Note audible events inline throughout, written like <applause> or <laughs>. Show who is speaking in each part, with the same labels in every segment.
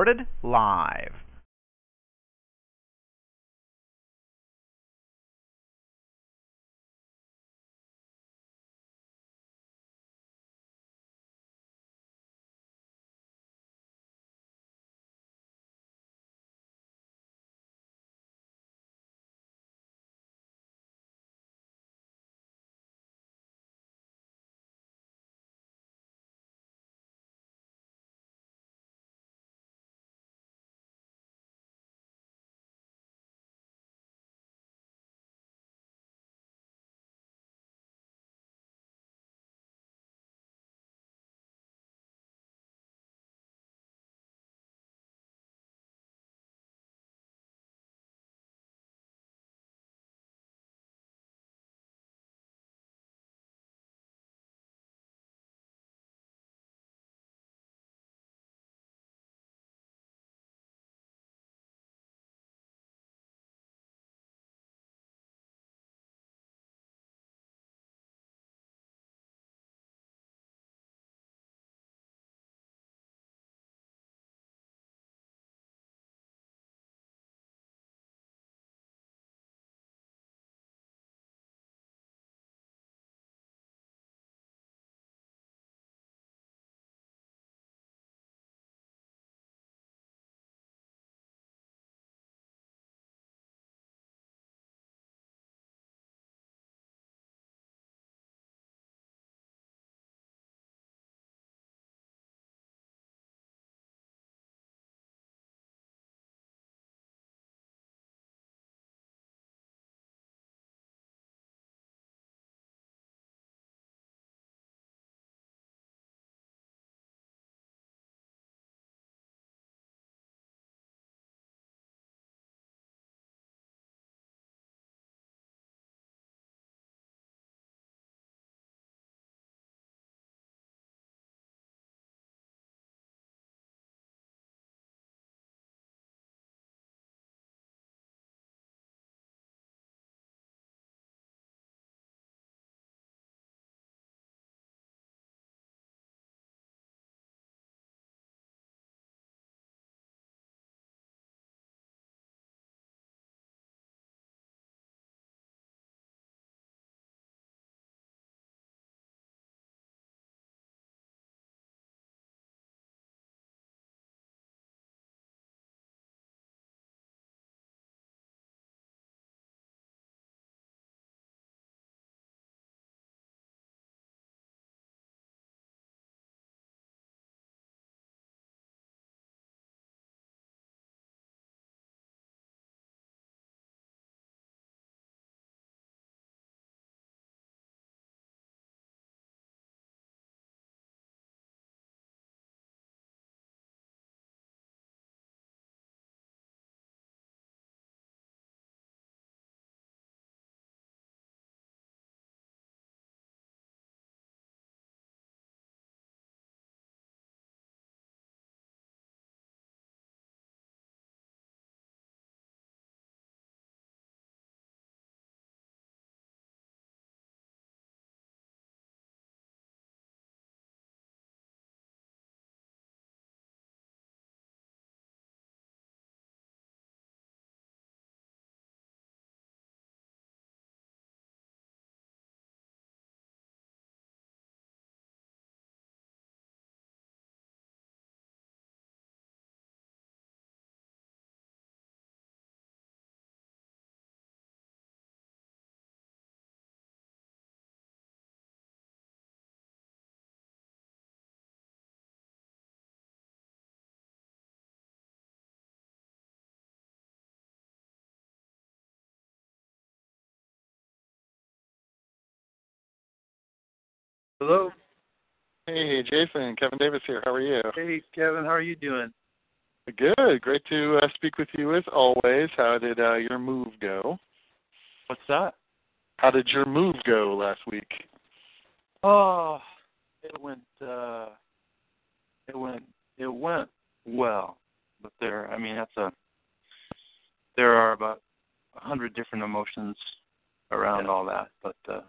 Speaker 1: Recorded live.
Speaker 2: Hello Hey, Jason. Kevin Davis here. How are you?
Speaker 3: Hey, Kevin. How are you doing?
Speaker 2: Good. Great to uh, speak with you as always. How did uh, your move go?
Speaker 3: What's that?
Speaker 2: How did your move go last week?
Speaker 3: Oh, it went. uh It went. It went well, but there. I mean, that's a. There are about a hundred different emotions around
Speaker 2: Yeah.
Speaker 3: all that, but. uh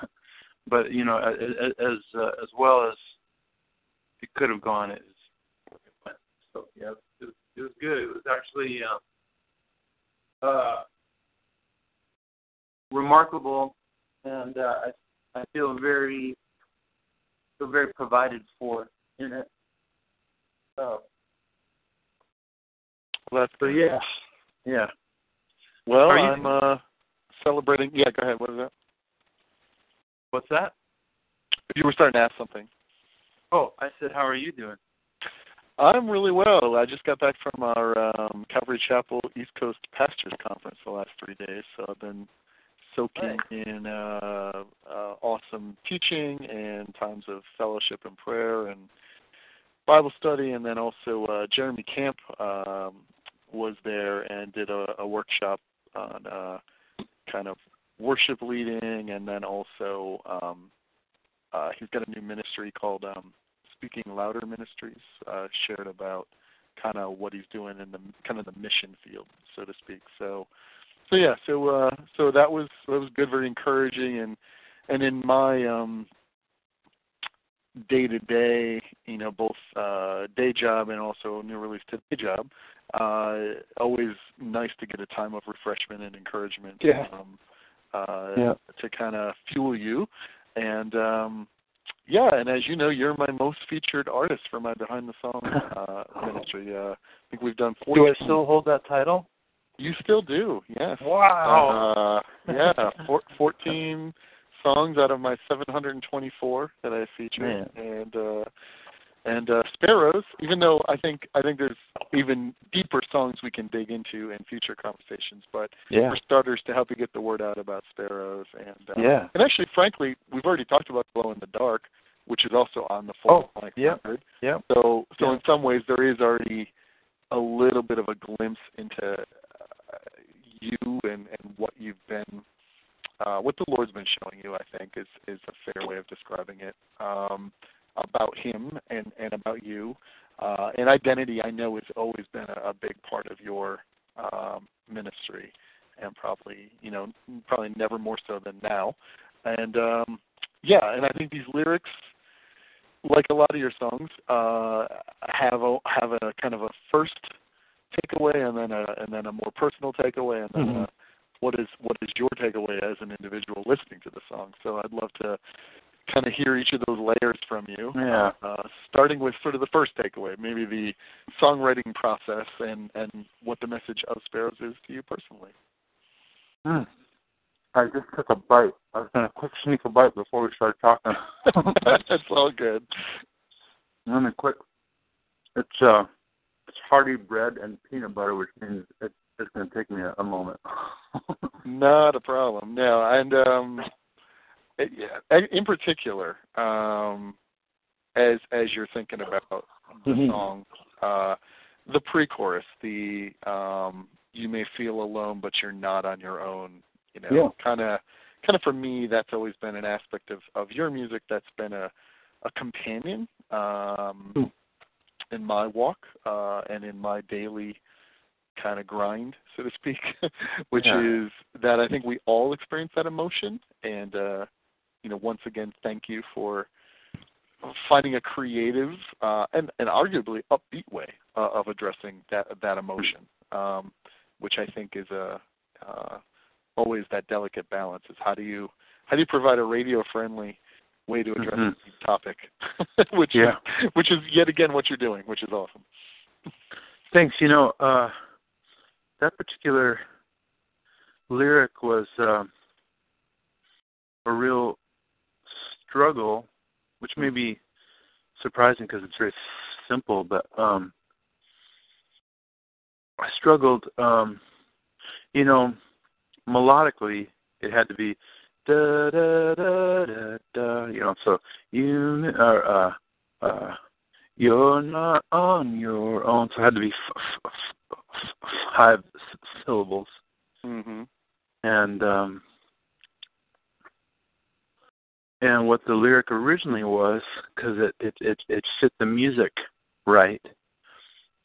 Speaker 3: <laughs> But you know, as as, uh, as well as it could have gone, it, went. So yeah, it was, it was good. It was actually. Uh, uh, remarkable, and uh, I I feel very feel very provided for in it. Uh,
Speaker 2: Well, that's
Speaker 3: so yeah, yeah.
Speaker 2: Well, I'm uh, celebrating. Yeah, go ahead. What is that?
Speaker 3: What's that?
Speaker 2: You were starting to ask something.
Speaker 3: Oh, I said, how are you doing?
Speaker 2: I'm really well. I just got back from our um, Calvary Chapel East Coast Pastors Conference the last three days, so I've been soaking in uh, uh, awesome teaching and times of fellowship and prayer and Bible study, and then also uh, Jeremy Camp um, was there and did a, a workshop on uh, kind of worship leading, and then also um, uh, he's got a new ministry called um, Speaking Louder Ministries. Uh, shared about kind of what he's doing in the kind of the mission field, so to speak. So, so yeah, so uh, so that was that was good, very encouraging, and and in my um, day to day, you know, both uh, day job and also new release to day job, uh, always nice to get a time of refreshment and encouragement.
Speaker 3: Yeah.
Speaker 2: Um, uh,
Speaker 3: Yeah.
Speaker 2: to kind of fuel you. And um, yeah, and as you know, you're my most featured artist for my Behind the Song <laughs> uh, ministry. Uh, I think we've done 14.
Speaker 3: Do I still hold that title?
Speaker 2: You still do, yes.
Speaker 3: Wow.
Speaker 2: Uh, yeah, <laughs> four, 14 songs out of my 724 that I featured, and uh, and uh, Sparrows. Even though I think I think there's even deeper songs we can dig into in future conversations, but
Speaker 3: yeah.
Speaker 2: for starters, to help you get the word out about Sparrows, and uh,
Speaker 3: Yeah.
Speaker 2: and actually, frankly, we've already talked about Glow in the Dark, which is also on the
Speaker 3: Oh,
Speaker 2: full length
Speaker 3: yeah.
Speaker 2: record.
Speaker 3: Yeah.
Speaker 2: So, so
Speaker 3: Yeah.
Speaker 2: in some ways, there is already a little bit of a glimpse into uh, you and and what you've been, uh, what the Lord's been showing you. I think is is a fair way of describing it. Um, about Him and and about you, uh, and identity. I know has always been a, a big part of your um, ministry, and probably you know probably never more so than now. And um, yeah, and I think these lyrics like a lot of your songs, uh, have a have a kind of a first takeaway and then a and then a more personal takeaway and then
Speaker 3: Mhm.
Speaker 2: a, what is what is your takeaway as an individual listening to the song. So I'd love to kind of hear each of those layers from you.
Speaker 3: Yeah.
Speaker 2: Uh, starting with sort of the first takeaway, maybe the songwriting process and and what the message of Sparrows is to you personally.
Speaker 3: Mm. I just took a bite. I was gonna quick sneak a bite before we started talking. <laughs>
Speaker 2: That's all good.
Speaker 3: Let me quick. It's uh, it's hearty bread and peanut butter, which means it, it's gonna take me a, a moment. <laughs>
Speaker 2: Not a problem. No, and um, in particular, um, as as you're thinking about the
Speaker 3: Mhm.
Speaker 2: song, uh, the pre-chorus, the um, you may feel alone, but you're not on your own. You know, kind of, kind of for me, that's always been an aspect of of your music that's been a a companion um,
Speaker 3: Hmm.
Speaker 2: in my walk uh, and in my daily kind of grind, so to speak, <laughs> which
Speaker 3: Yeah.
Speaker 2: is that I think we all experience that emotion. And uh, you know, once again, thank you for finding a creative uh, and, and arguably upbeat way uh, of addressing that that emotion, um, which I think is a uh, always that delicate balance. Is how do you how do you provide a radio friendly way to address
Speaker 3: Mhm.
Speaker 2: the topic, <laughs> which
Speaker 3: Yeah.
Speaker 2: is, which is yet again what you're doing, which is awesome.
Speaker 3: Thanks. You know, uh, that particular lyric was uh, a real struggle, which may be surprising because it's very simple, but um, I struggled. Um, you know, melodically, it had to be da da da da da. You know, so you are uh, uh, you're not on your own. So it had to be f- f- f- five s- syllables.
Speaker 2: Mhm.
Speaker 3: And um, and what the lyric originally was, because it, it it it fit the music right,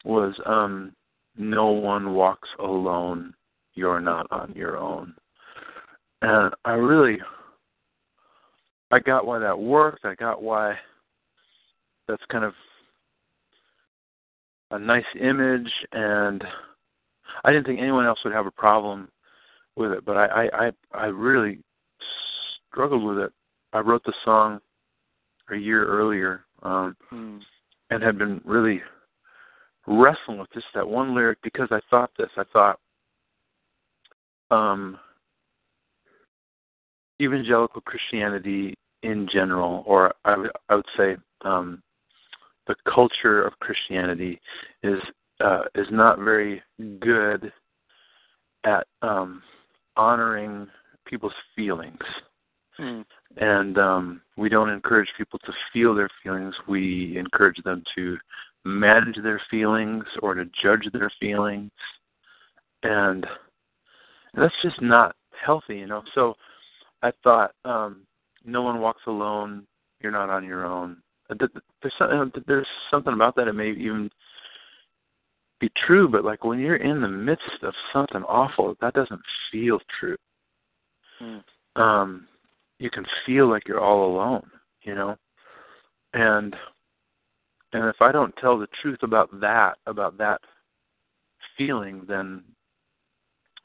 Speaker 3: was um, no one walks alone. You're not on your own. And I really, I got why that worked. I got why that's kind of a nice image, and I didn't think anyone else would have a problem with it. But I, I, I, I really struggled with it. I wrote the song a year earlier, um,
Speaker 2: Mm.
Speaker 3: and had been really wrestling with just that one lyric because I thought this. I thought, um, evangelical Christianity in general, or I would I would say um, the culture of Christianity is uh, is not very good at um, honoring people's feelings,
Speaker 2: Mm.
Speaker 3: and um, we don't encourage people to feel their feelings. We encourage them to manage their feelings or to judge their feelings, and that's just not healthy, you know. So I thought, um, no one walks alone. You're not on your own. Uh, th- th- There's some, there's something about that. It may even be true, but like when you're in the midst of something awful, that doesn't feel true.
Speaker 2: Mm.
Speaker 3: Um, you can feel like you're all alone, you know. And and if I don't tell the truth about that, about that feeling, then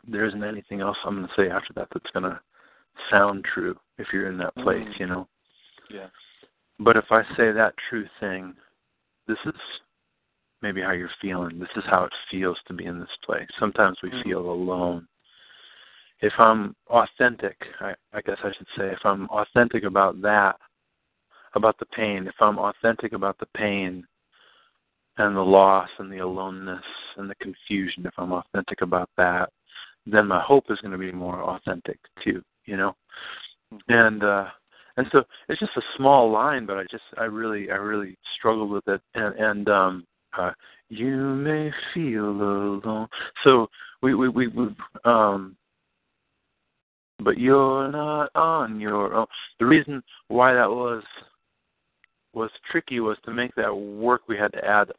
Speaker 3: there isn't anything else I'm going to say after that that's going to sound true if you're in that place,
Speaker 2: Mm.
Speaker 3: you know.
Speaker 2: Yeah.
Speaker 3: But if I say that true thing, this is maybe how you're feeling. This is how it feels to be in this place. Sometimes we
Speaker 2: Mhm.
Speaker 3: feel alone. If I'm authentic, I, I guess I should say, if I'm authentic about that, about the pain, if I'm authentic about the pain and the loss and the aloneness and the confusion, if I'm authentic about that, then my hope is going to be more authentic too, you know? And uh and so it's just a small line, but I just I really I really struggled with it and and um uh you may feel alone. So we we we, we um but you're not on your own. The reason why that was was tricky was to make that work we had to add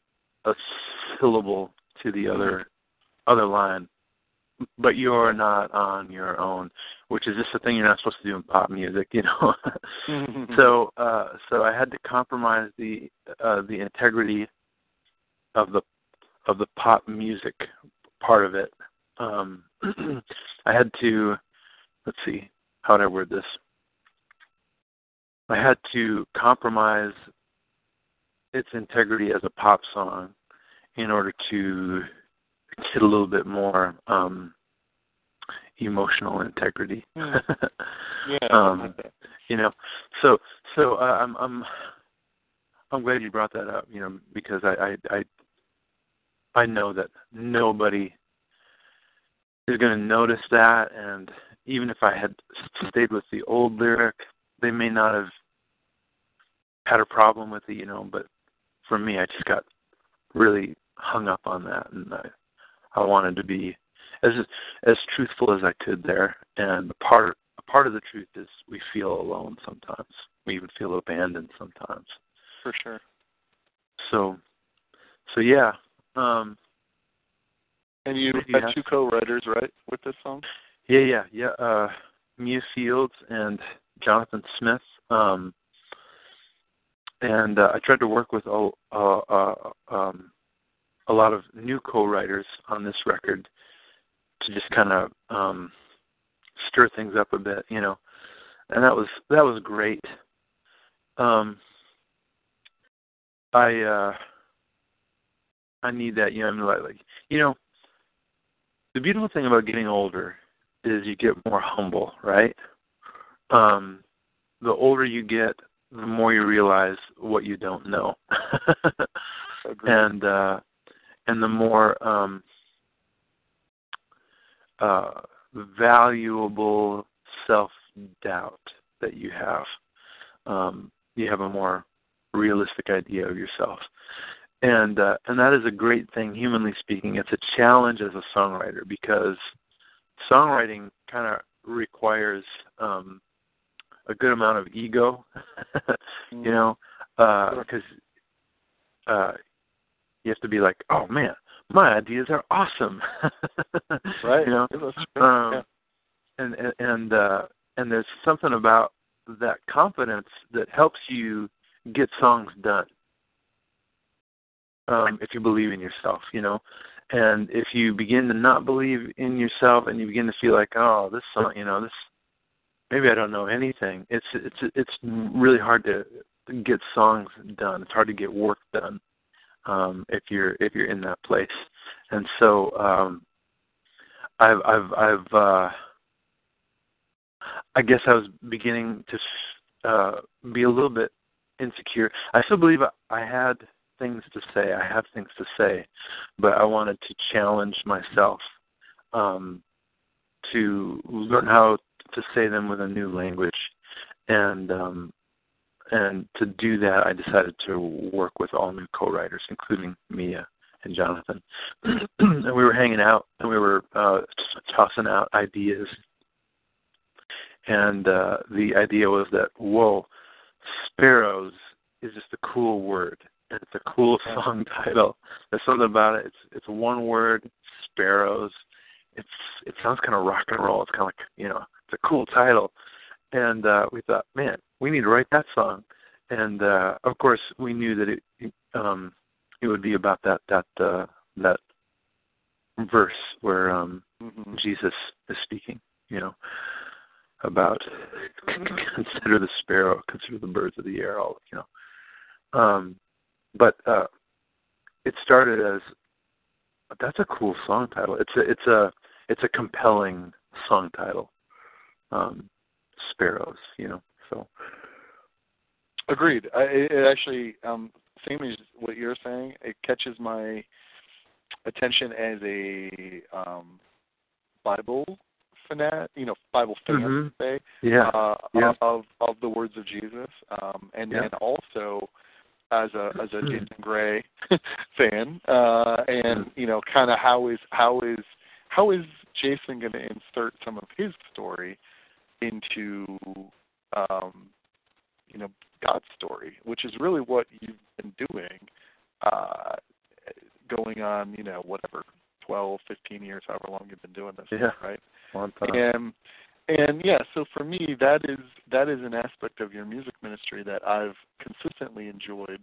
Speaker 3: a syllable to the other other line. But you're not on your own, which is just a thing you're not supposed to do in pop music, you know. <laughs> so uh so I had to compromise the uh the integrity of the of the pop music part of it. Um <clears throat> I had to let's see, how would I word this? I had to compromise its integrity as a pop song in order to get a little bit more um emotional integrity.
Speaker 2: Hmm. <laughs> yeah.
Speaker 3: um,
Speaker 2: I like that.
Speaker 3: you know so so uh, i'm i'm i'm glad you brought that up you know because i i i, I know that nobody is going to notice that and even if i had stayed with the old lyric they may not have had a problem with it you know but for me i just got really hung up on that and i i wanted to be as as truthful as i could there and a part a part of the truth is we feel alone sometimes. We even feel abandoned sometimes.
Speaker 2: For sure.
Speaker 3: So, so yeah. Um,
Speaker 2: And you had two co-writers, right, with this song?
Speaker 3: Yeah, yeah, yeah. Uh, Mia Fieldes and Jonathan Smith. Um, and uh, I tried to work with a, uh, uh, um, a lot of new co-writers on this record to just kind of um, stir things up a bit, you know. And that was that was great. Um, I uh, I need that, you know. I mean, like, like you know, the beautiful thing about getting older is you get more humble, right? Um, the older you get, the more you realize what you don't know, <laughs> and uh, and the more um, uh, valuable self doubt that you have. Um, you have a more realistic idea of yourself, and uh, and that is a great thing, humanly speaking. It's a challenge as a songwriter because songwriting kind of requires um, a good amount of ego, <laughs> you know, because uh, uh, you have to be like, oh man, my ideas are awesome, <laughs>
Speaker 2: right?
Speaker 3: You know, um, and and and, uh, and there's something about that confidence that helps you get songs done. Um, if you believe in yourself, you know, and if you begin to not believe in yourself and you begin to feel like, oh, this song, you know, this maybe I don't know anything. It's it's it's really hard to get songs done. It's hard to get work done um, if you're if you're in that place. And so um, I've I've I've uh, I guess I was beginning to uh, be a little bit insecure. I still believe I had things to say. I have things to say, but I wanted to challenge myself um, to learn how to say them with a new language, and um, and to do that, I decided to work with all new co-writers, including Mia and Jonathan. <clears throat> and we were hanging out, and we were uh, tossing out ideas. And uh, the idea was that, whoa, sparrows is just a cool word. It's a cool song <laughs> title. There's something about it. It's it's one word, sparrows. It's it sounds kind of rock and roll. It's kind of like you know, it's a cool title. And uh, we thought, man, we need to write that song. And uh, of course, we knew that it um, it would be about that that uh, that verse where um, mm-hmm. Jesus is speaking. You know, about <laughs> consider the sparrow, consider the birds of the air. All you know. Um, but uh, it started as that's a cool song title. It's a it's a it's a compelling song title. Um, sparrows, you know. So
Speaker 2: agreed. I, it actually um, same as what you're saying. It catches my attention as a um, Bible fanat, you know, Bible fan,
Speaker 3: mm-hmm.
Speaker 2: say,
Speaker 3: yeah.
Speaker 2: Uh,
Speaker 3: yeah.
Speaker 2: of of the words of Jesus, um, and
Speaker 3: yeah.
Speaker 2: then also as a as a
Speaker 3: Hmm.
Speaker 2: Jason Gray <laughs> fan, uh, and you know, kind of how is how is how is Jason going to insert some of his story into um, you know God's story, which is really what you've been doing, uh, going on you know whatever 12, 15 years, however long you've been doing this,
Speaker 3: Yeah.
Speaker 2: right?
Speaker 3: Long time.
Speaker 2: And and yeah, so for me, that is that is an aspect of your music ministry that I've consistently enjoyed.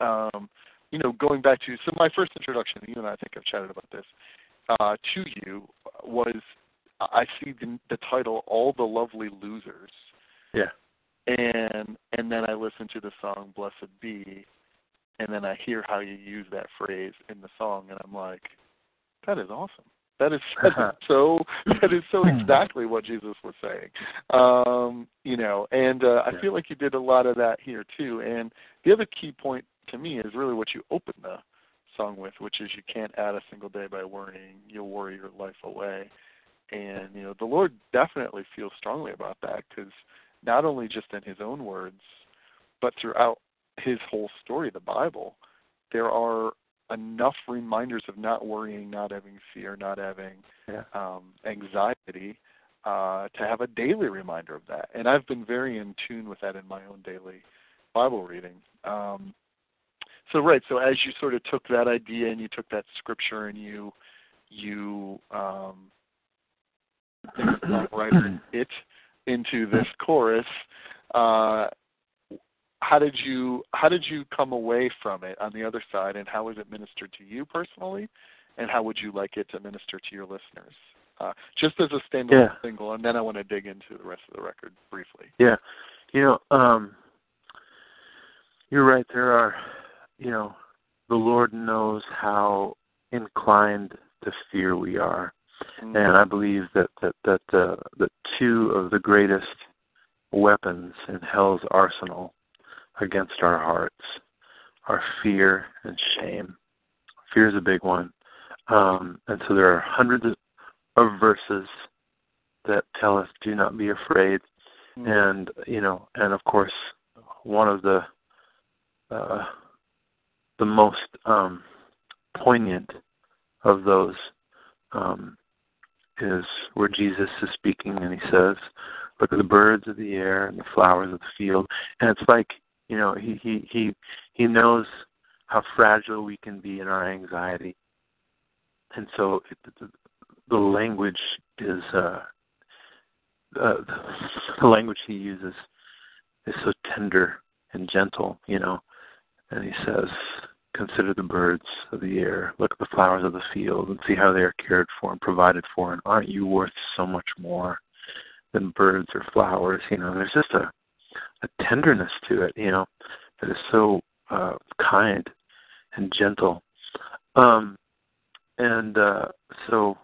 Speaker 2: Um, you know, going back to so my first introduction, you and I, think I've chatted about this uh, to you was I see the, the title "All the Lovely Losers,"
Speaker 3: Yeah.
Speaker 2: and and then I listen to the song "Blessed Be," and then I hear how you use that phrase in the song, and I'm like, that is awesome. That is, that is so that is so exactly what Jesus was saying. Um, you know, and uh, I feel like you did a lot of that here too. And the other key point to me is really what you open the song with, which is you can't add a single day by worrying. You'll worry your life away. And you know, the Lord definitely feels strongly about that because not only just in His own words, but throughout His whole story, the Bible, there are enough reminders of not worrying, not having fear, not having
Speaker 3: Yeah.
Speaker 2: um, anxiety uh, to have a daily reminder of that. And I've been very in tune with that in my own daily Bible reading. Um, so right, so as you sort of took that idea and you took that scripture and you you um, writer <clears throat> it into this chorus, uh, how did you how did you come away from it on the other side, and how was it ministered to you personally, and how would you like it to minister to your listeners? Uh, just as a standalone
Speaker 3: Yeah.
Speaker 2: single, and then I want to dig into the rest of the record briefly.
Speaker 3: Yeah. You know, um you're right, there are you know, the Lord knows how inclined to fear we are.
Speaker 2: Mm-hmm.
Speaker 3: And I believe that that that uh, that two of the greatest weapons in hell's arsenal against our hearts are fear and shame. Fear is a big one, um, and so there are hundreds of, verses that tell us do not be afraid
Speaker 2: Mm.
Speaker 3: and you know and of course one of the uh the most um poignant of those um is where Jesus is speaking and he says look at the birds of the air and the flowers of the field and it's like you know he he he he knows how fragile we can be in our anxiety and so it, the, the language is uh uh, the language he uses is so tender and gentle, you know. And he says, Consider the birds of the air, look at the flowers of the field, and see how they are cared for and provided for. And aren't you worth so much more than birds or flowers? You know, there's just a, a tenderness to it, you know, that is so uh, kind and gentle. Um, and uh, so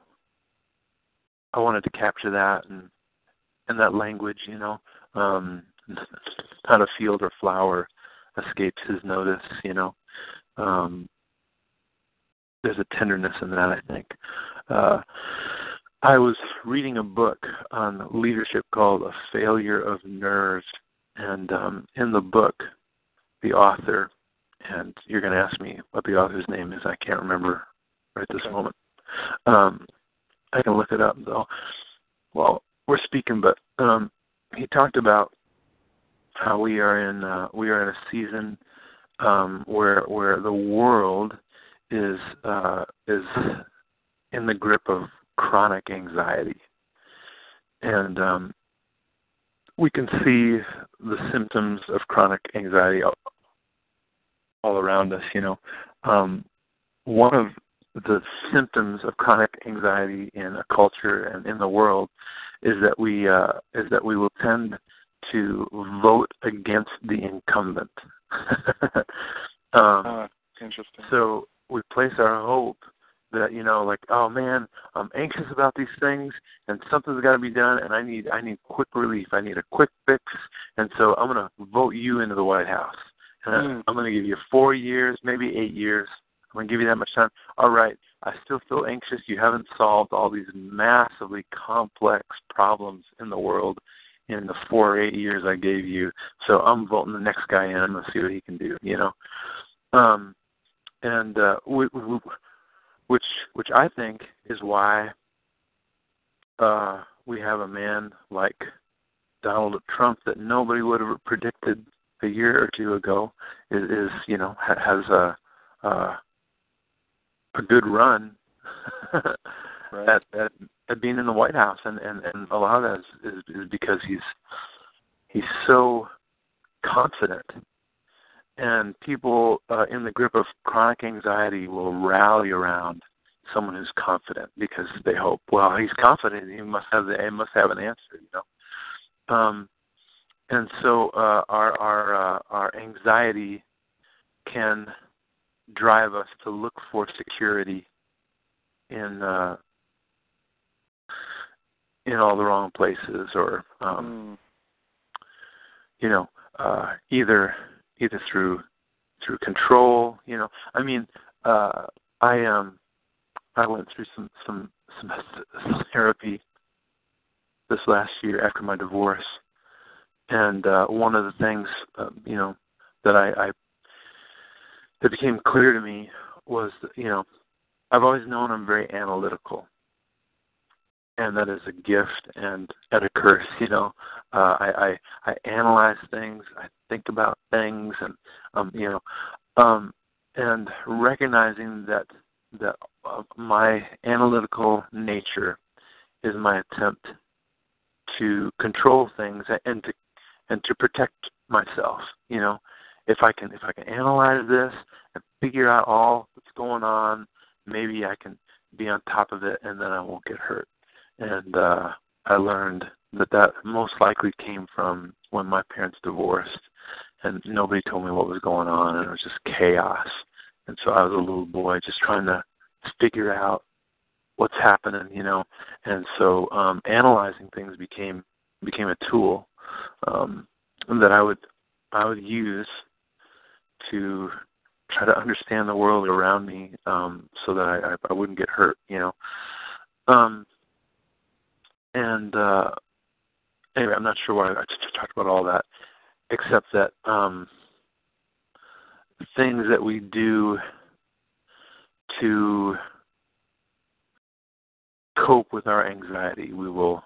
Speaker 3: I wanted to capture that and and that language, you know, um, <laughs> not a field or flower escapes his notice, you know. Um, there's a tenderness in that, I think. Uh, I was reading a book on leadership called A Failure of Nerves, and um, in the book, the author, and you're going to ask me what the author's name is, I can't remember right this
Speaker 2: Okay.
Speaker 3: moment. Um, I can look it up though. Well, we're speaking, but um, he talked about how we are in uh, we are in a season um, where where the world is uh, is in the grip of chronic anxiety, and um, we can see the symptoms of chronic anxiety all, all around us. You know, um, one of the symptoms of chronic anxiety in a culture and in the world is that we uh, is that we will tend to vote against the incumbent. <laughs> um,
Speaker 2: Ah, interesting.
Speaker 3: so we place our hope that you know, like, oh man, I'm anxious about these things, and something's got to be done, and I need I need quick relief. I need a quick fix, and so I'm going to vote you into the White House. And
Speaker 2: Mm.
Speaker 3: I'm going to give you four years, maybe eight years. I'm going to give you that much time. All right, I still feel anxious. You haven't solved all these massively complex problems in the world in the four or eight years I gave you. So I'm voting the next guy in. I'm going to see what he can do. You know, um, and uh, we, we, which which I think is why uh, we have a man like Donald Trump that nobody would have predicted a year or two ago is, is you know ha- has a uh, a good run <laughs>
Speaker 2: Right.
Speaker 3: at, at at being in the White House, and and and a lot of that is is, is because he's he's so confident, and people uh, in the grip of chronic anxiety will rally around someone who's confident because they hope, well, he's confident, he must have the he must have an answer, you know. Um, and so uh, our our uh, our anxiety can drive us to look for security in uh, in all the wrong places, or um,
Speaker 2: Mm.
Speaker 3: you know, uh, either either through through control. You know, I mean, uh, I um I went through some some some, <laughs> therapy this last year after my divorce, and uh, one of the things uh, you know that I, I that became clear to me was that, you know I've always known I'm very analytical, and that is a gift and and a curse. <laughs> You know, uh, I, I I analyze things, I think about things, and um, you know, um, and recognizing that that uh, my analytical nature is my attempt to control things and to and to protect myself. You know, if I can if I can analyze this and figure out all that's going on, maybe I can be on top of it and then I won't get hurt. And uh I learned that that most likely came from when my parents divorced and nobody told me what was going on and it was just chaos. And so I was a little boy just trying to figure out what's happening, you know. And so um analyzing things became became a tool um that I would I would use to try to understand the world around me um so that I, I, I wouldn't get hurt, you know. Um and uh, anyway, I'm not sure why I talked about all that, except that um, things that we do to cope with our anxiety. We will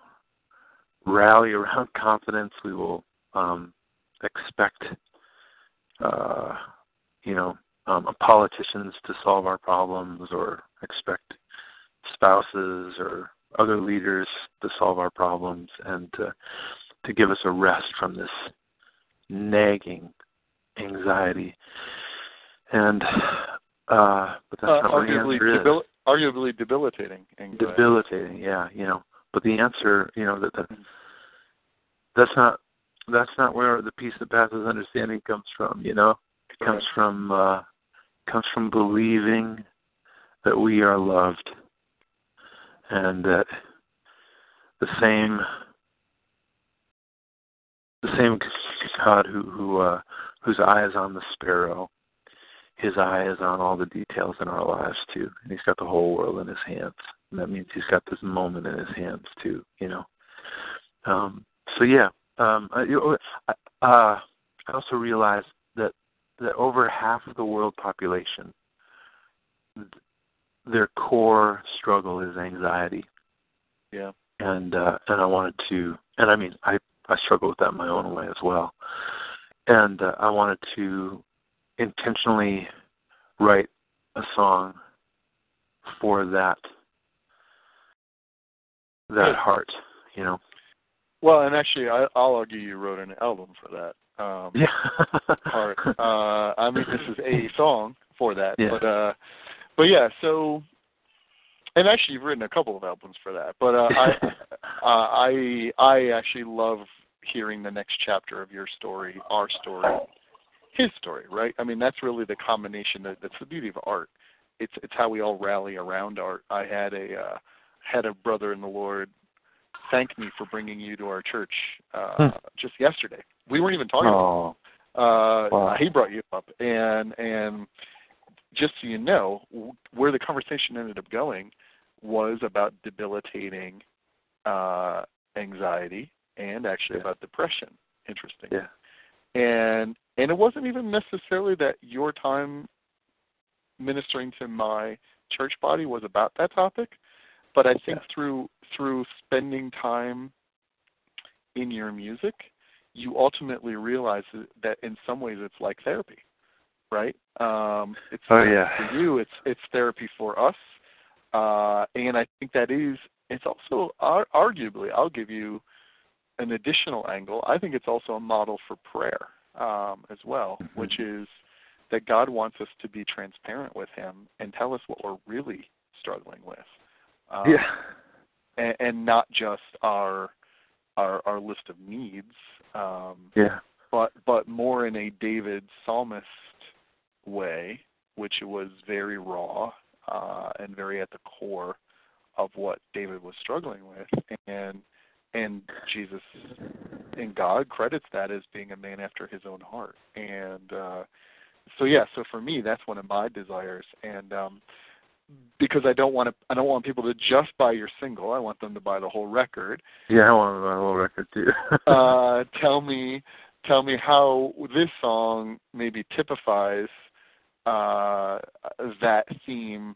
Speaker 3: rally around <laughs> confidence. We will um, expect, uh, you know, um, politicians to solve our problems, or expect spouses or other leaders to solve our problems, and to to give us a rest from this nagging anxiety. And uh, but that's uh, not
Speaker 2: arguably
Speaker 3: the answer debil-
Speaker 2: is. Arguably debilitating. Anxiety.
Speaker 3: Debilitating, yeah. You know, but the answer, you know, that, that that's not that's not where the peace that passes understanding comes from. You know, it comes right. from uh, comes from believing that we are loved and that the same the same God who who uh, whose eye is on the sparrow, his eye is on all the details in our lives too, and he's got the whole world in his hands. And that means he's got this moment in his hands too, you know. Um, so yeah, um, I, uh, I also realized that that over half of the world population, their core struggle is anxiety.
Speaker 2: Yeah.
Speaker 3: And uh, and I wanted to, and I mean, I I struggle with that my own way as well. And uh, I wanted to intentionally write a song for that that heart, you know.
Speaker 2: Well, and actually, I, I'll argue you wrote an album for that. Um,
Speaker 3: yeah. <laughs>
Speaker 2: part. Uh, I mean, this is a song for that,
Speaker 3: yeah.
Speaker 2: but uh, but yeah. So, and actually, you've written a couple of albums for that. But uh, I, <laughs> uh, I, I actually love hearing the next chapter of your story, our story, his story, right? I mean, that's really the combination. That, that's the beauty of art. It's it's how we all rally around art. I had a uh, had a brother in the Lord thank me for bringing you to our church uh, hmm. just yesterday. We weren't even talking.
Speaker 3: Oh.
Speaker 2: About
Speaker 3: uh, wow.
Speaker 2: He brought you up, and and just so you know, where the conversation ended up going was about debilitating uh, anxiety and actually
Speaker 3: yeah.
Speaker 2: about depression. Interesting.
Speaker 3: Yeah.
Speaker 2: And and it wasn't even necessarily that your time ministering to my church body was about that topic, but I think
Speaker 3: yeah.
Speaker 2: through through spending time in your music, you ultimately realize that in some ways it's like therapy, right? Um, it's
Speaker 3: oh yeah.
Speaker 2: for you. It's it's therapy for us, uh, and I think that is. It's also arguably, I'll give you an additional angle. I think it's also a model for prayer um, as well,
Speaker 3: mm-hmm.
Speaker 2: which is that God wants us to be transparent with Him and tell us what we're really struggling with.
Speaker 3: Um, yeah.
Speaker 2: And, and not just our our our list of needs. Um,
Speaker 3: yeah.
Speaker 2: But but more in a David psalmist way, which was very raw uh, and very at the core of what David was struggling with, and and Jesus and God credits that as being a man after his own heart. And uh so yeah, so for me that's one of my desires and um because I don't want to I don't want people to just buy your single. I want them to buy the whole record.
Speaker 3: Yeah, I want them to buy the whole record too. <laughs>
Speaker 2: uh tell me tell me how this song maybe typifies uh that theme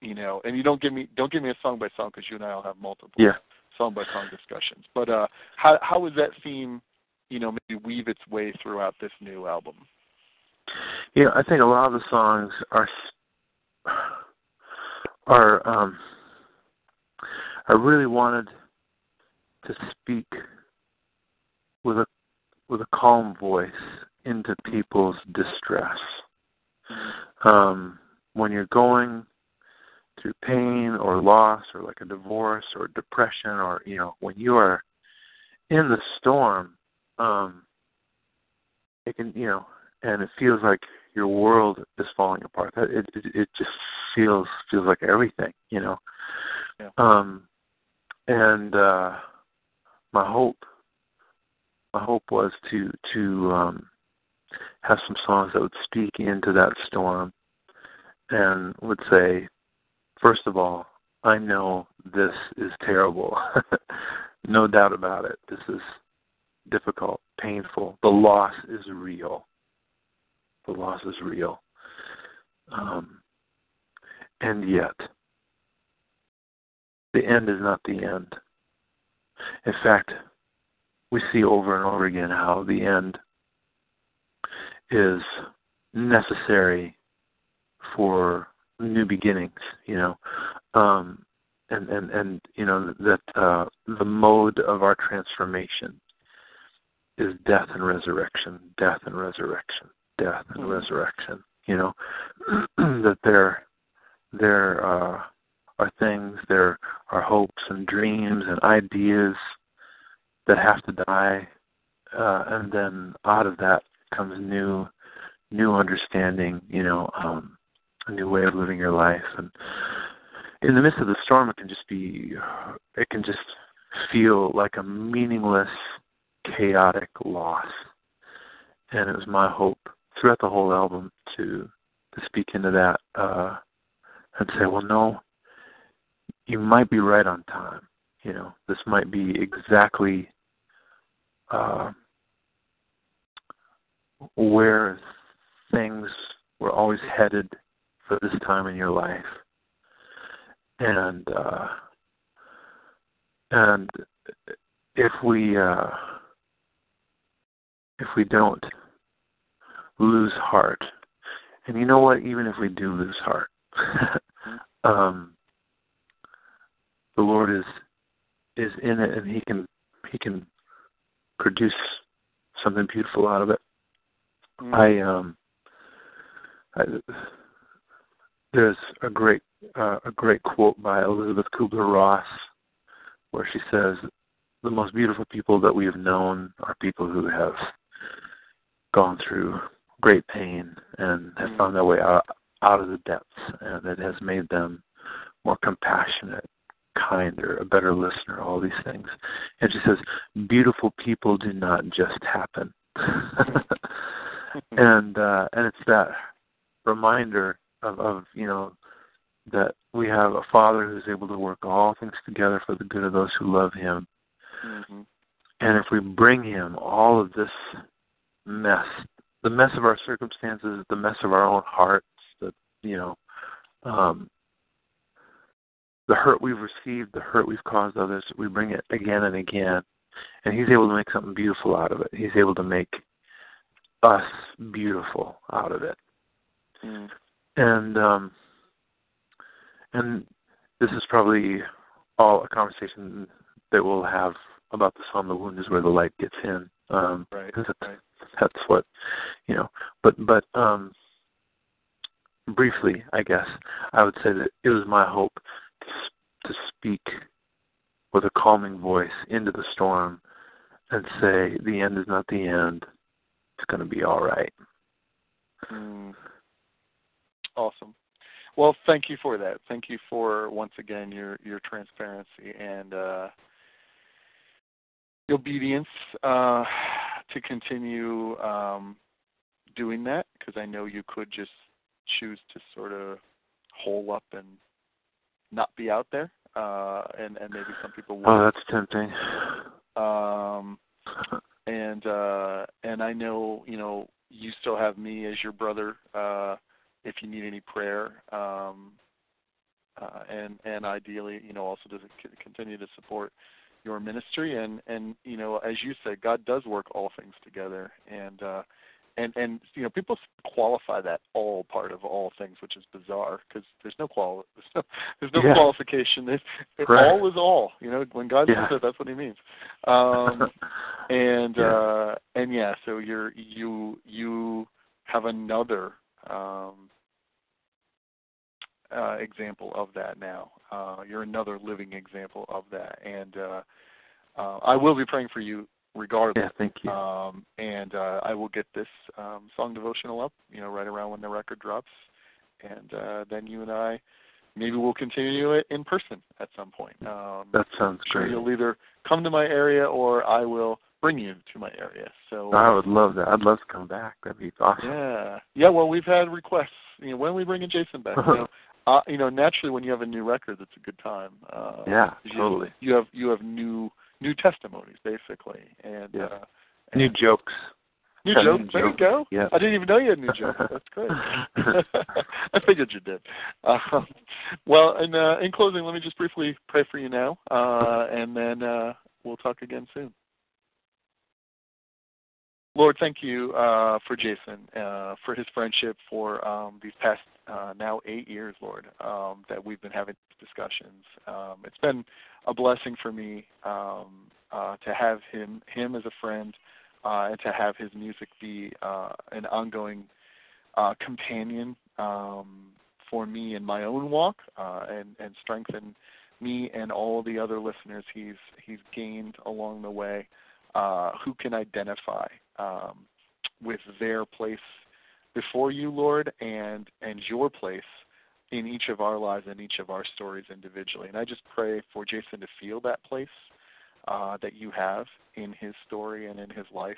Speaker 2: you know and you don't give me don't give me a song by song because you and i'll have multiple
Speaker 3: yeah
Speaker 2: song by song discussions. But uh, how how was that theme, you know, maybe weave its way throughout this new album?
Speaker 3: Yeah, I think a lot of the songs are are um I really wanted to speak with a with a calm voice into people's distress. Um, when you're going through pain or loss or like a divorce or depression or you know when you are in the storm um it can you know and it feels like your world is falling apart it it, it just feels feels like everything you know
Speaker 2: yeah.
Speaker 3: um and uh my hope my hope was to to um have some songs that would speak into that storm and would say first of all, I know this is terrible. <laughs> no doubt about it. This is difficult, painful. The loss is real. The loss is real. Um, and yet, the end is not the end. In fact, we see over and over again how the end is necessary for new beginnings, you know. Um, and, and, and you know that uh, the mode of our transformation is death and resurrection, death and resurrection, death and mm-hmm. resurrection. You know <clears throat> that there there uh, are things, there are hopes and dreams and ideas that have to die, uh, and then out of that comes new new understanding. You know, um, a new way of living your life, and in the midst of the storm, it can just be, it can just feel like a meaningless chaotic loss. And it was my hope throughout the whole album to to speak into that uh, and say, well, no, you might be right on time. You know, this might be exactly uh, where things were always headed for this time in your life, and uh, and if we uh, if we don't lose heart. And you know what? Even if we do lose heart, <laughs> um, the Lord is is in it, and He can He can produce something beautiful out of it. Mm. I um, I, there's a great uh, a great quote by Elizabeth Kubler Ross where she says, "The most beautiful people that we have known are people who have gone through great pain and have mm. found their way out out of the depths, and it has made them more compassionate, kinder, a better listener, all these things. And she says, beautiful people do not just happen. <laughs> and uh and it's that reminder of, of you know that we have a father who's able to work all things together for the good of those who love him. Mm-hmm. And if we bring him all of this mess, the mess of our circumstances, the mess of our own hearts, the you know, um, the hurt we've received, the hurt we've caused others, we bring it again and again, and He's able to make something beautiful out of it. He's able to make us beautiful out of it. Mm. And um, and this is probably all a conversation that we'll have about the song "The Wound Is Where the Light Gets In." Um,
Speaker 2: right.
Speaker 3: That's, right. that's what you know. But but um, briefly, I guess I would say that it was my hope to, to speak with a calming voice into the storm and say, "The end is not the end. It's going to be all right."
Speaker 2: Mm. Awesome. Well, thank you for that. Thank you for once again your your transparency and uh, obedience uh, to continue um, doing that because I know you could just choose to sort of hole up and not be out there, uh, and and maybe some people would.
Speaker 3: Oh, that's tempting.
Speaker 2: Um, and uh, and I know you know you still have me as your brother uh, if you need any prayer. Um, uh, and and ideally, you know, also to continue to support your ministry and and you know as you said god does work all things together and uh and and you know people qualify that all part of all things which is bizarre because there's no qual there's <laughs> no, there's no
Speaker 3: yeah.
Speaker 2: qualification there's,
Speaker 3: right.
Speaker 2: all is all you know when god
Speaker 3: yeah.
Speaker 2: says it that's what he means um <laughs> and
Speaker 3: yeah.
Speaker 2: uh and yeah so you're you you have another um uh, example of that now. Uh, you're another living example of that, and uh, uh, I will be praying for you regardless.
Speaker 3: Yeah, thank you.
Speaker 2: Um, and uh, I will get this um, song devotional up, you know, right around when the record drops, and uh, then you and I maybe we'll continue it in person at some point. Um,
Speaker 3: that sounds
Speaker 2: sure
Speaker 3: great.
Speaker 2: You'll either come to my area or I will bring you to my area. So
Speaker 3: I would love that. I'd love to come back. That'd be awesome.
Speaker 2: Yeah, yeah. Well, we've had requests. You know, when are we bringing Jason back? you know, <laughs> uh, you know, naturally when you have a new record, that's a good time. Uh,
Speaker 3: yeah,
Speaker 2: you,
Speaker 3: totally.
Speaker 2: You have you have new new testimonies, basically, and
Speaker 3: Yeah.
Speaker 2: uh,
Speaker 3: New jokes.
Speaker 2: New
Speaker 3: Got
Speaker 2: joke.
Speaker 3: new
Speaker 2: There you go.
Speaker 3: Yeah.
Speaker 2: I didn't even know you had new joke. <laughs> That's great. <laughs> I figured you did. Um, well, in uh, in closing, let me just briefly pray for you now, uh, and then uh, we'll talk again soon. Lord, thank you uh, for Jason, uh, for his friendship, for um, these past uh, now eight years, Lord, um, that we've been having discussions. Um, it's been a blessing for me um, uh, to have him him as a friend, uh, and to have his music be uh, an ongoing uh, companion um, for me in my own walk, uh, and and strengthen me and all the other listeners he's he's gained along the way, uh, who can identify um, with their place before you, Lord, and and your place in each of our lives and each of our stories individually. And I just pray for Jason to feel that place uh, that you have in his story and in his life.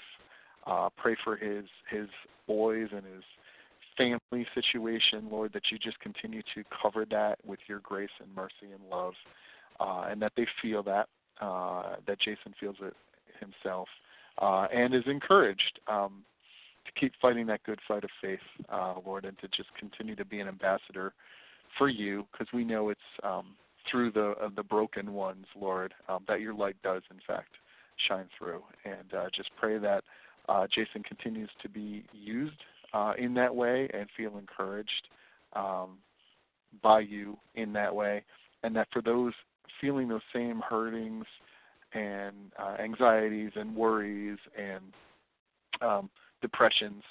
Speaker 2: Uh, pray for his his boys and his family situation, Lord, that you just continue to cover that with your grace and mercy and love, uh, and that they feel that uh, that Jason feels it himself, uh, and is encouraged um, to keep fighting that good fight of faith, uh, Lord, and to just continue to be an ambassador for you, because we know it's um, through the uh, the broken ones, Lord, um, that your light does in fact shine through, and uh, just pray that uh, Jason continues to be used uh, in that way and feel encouraged um, by you in that way, and that for those feeling those same hurtings and uh, anxieties and worries and um, depressions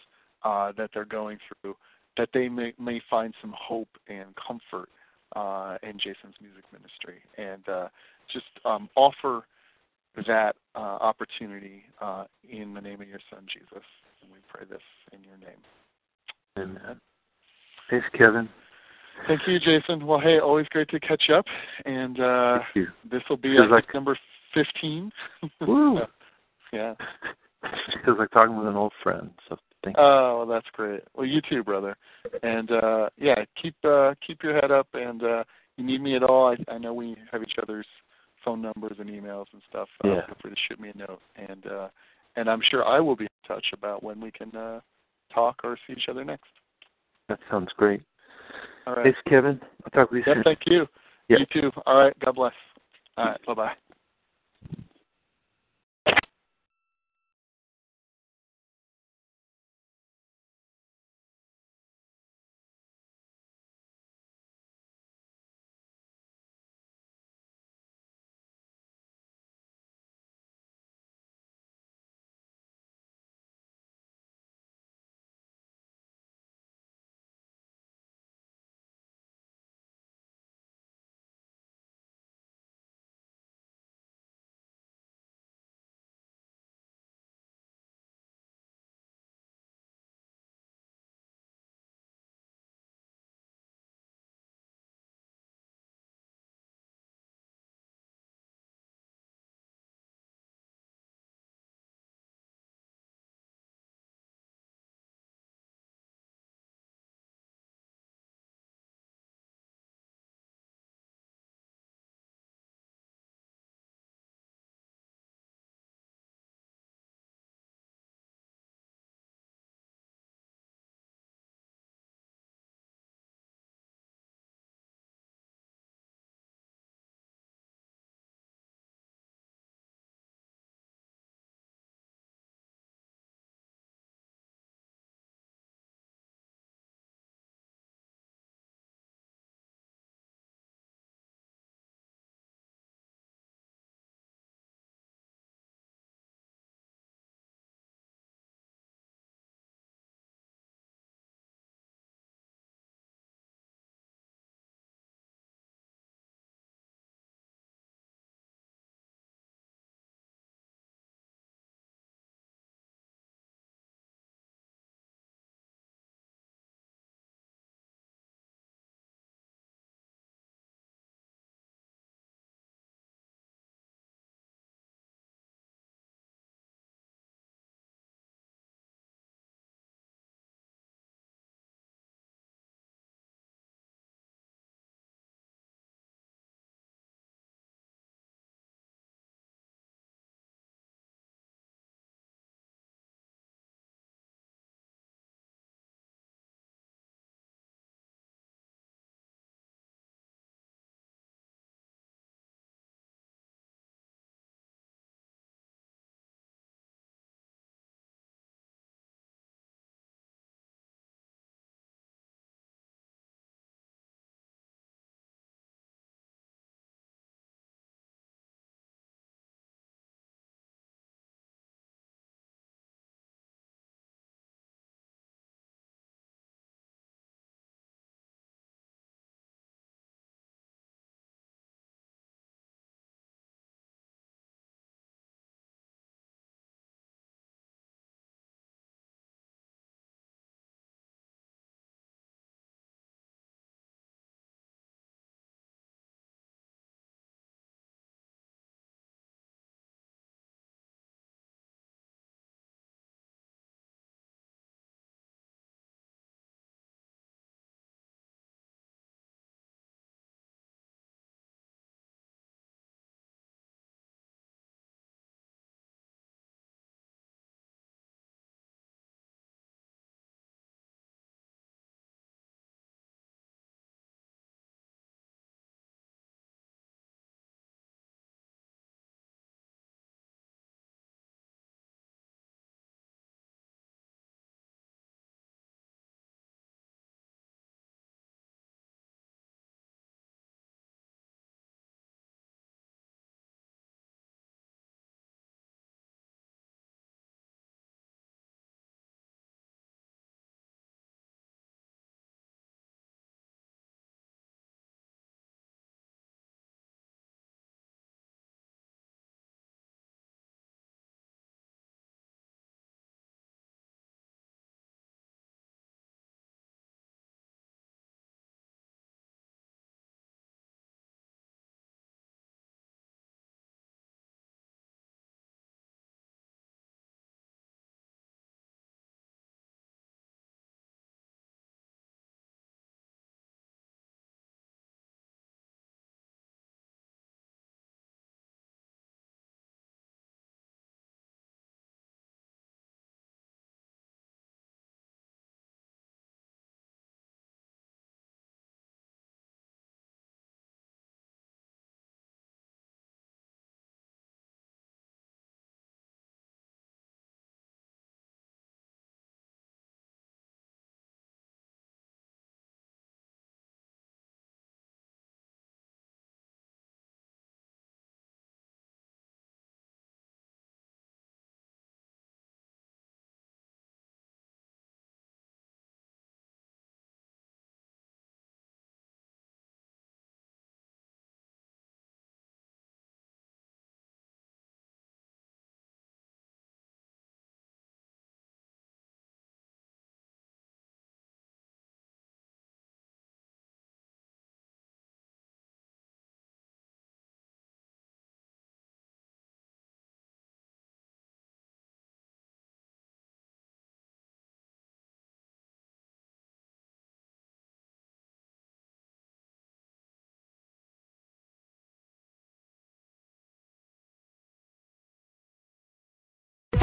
Speaker 2: uh, that they're going through, that they may, may find some hope and comfort uh, in Jason's music ministry, and uh, just um, offer that uh, opportunity uh, in the name of your Son Jesus. And we pray this in your name.
Speaker 3: Amen. Thanks, Kevin.
Speaker 2: Thank you, Jason. Well, hey, always great to catch up, and uh, this will be
Speaker 3: like-
Speaker 2: number fifteen. <laughs>
Speaker 3: Woo.
Speaker 2: yeah.
Speaker 3: Feels like talking with an old friend. So thank you.
Speaker 2: Oh, well, that's great. Well, you too, brother. And uh, yeah, keep uh, keep your head up. And uh, you need me at all? I, I know we have each other's phone numbers and emails and stuff. Uh,
Speaker 3: Yeah.
Speaker 2: Feel free to shoot me a note, and uh, and I'm sure I will be in touch about when we can uh, talk or see each other next.
Speaker 3: that sounds great.
Speaker 2: All right.
Speaker 3: Thanks, Kevin. I'll talk with you
Speaker 2: Yeah,
Speaker 3: soon.
Speaker 2: thank you. You too. All right. God bless. All right. Bye bye.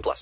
Speaker 4: 18 plus.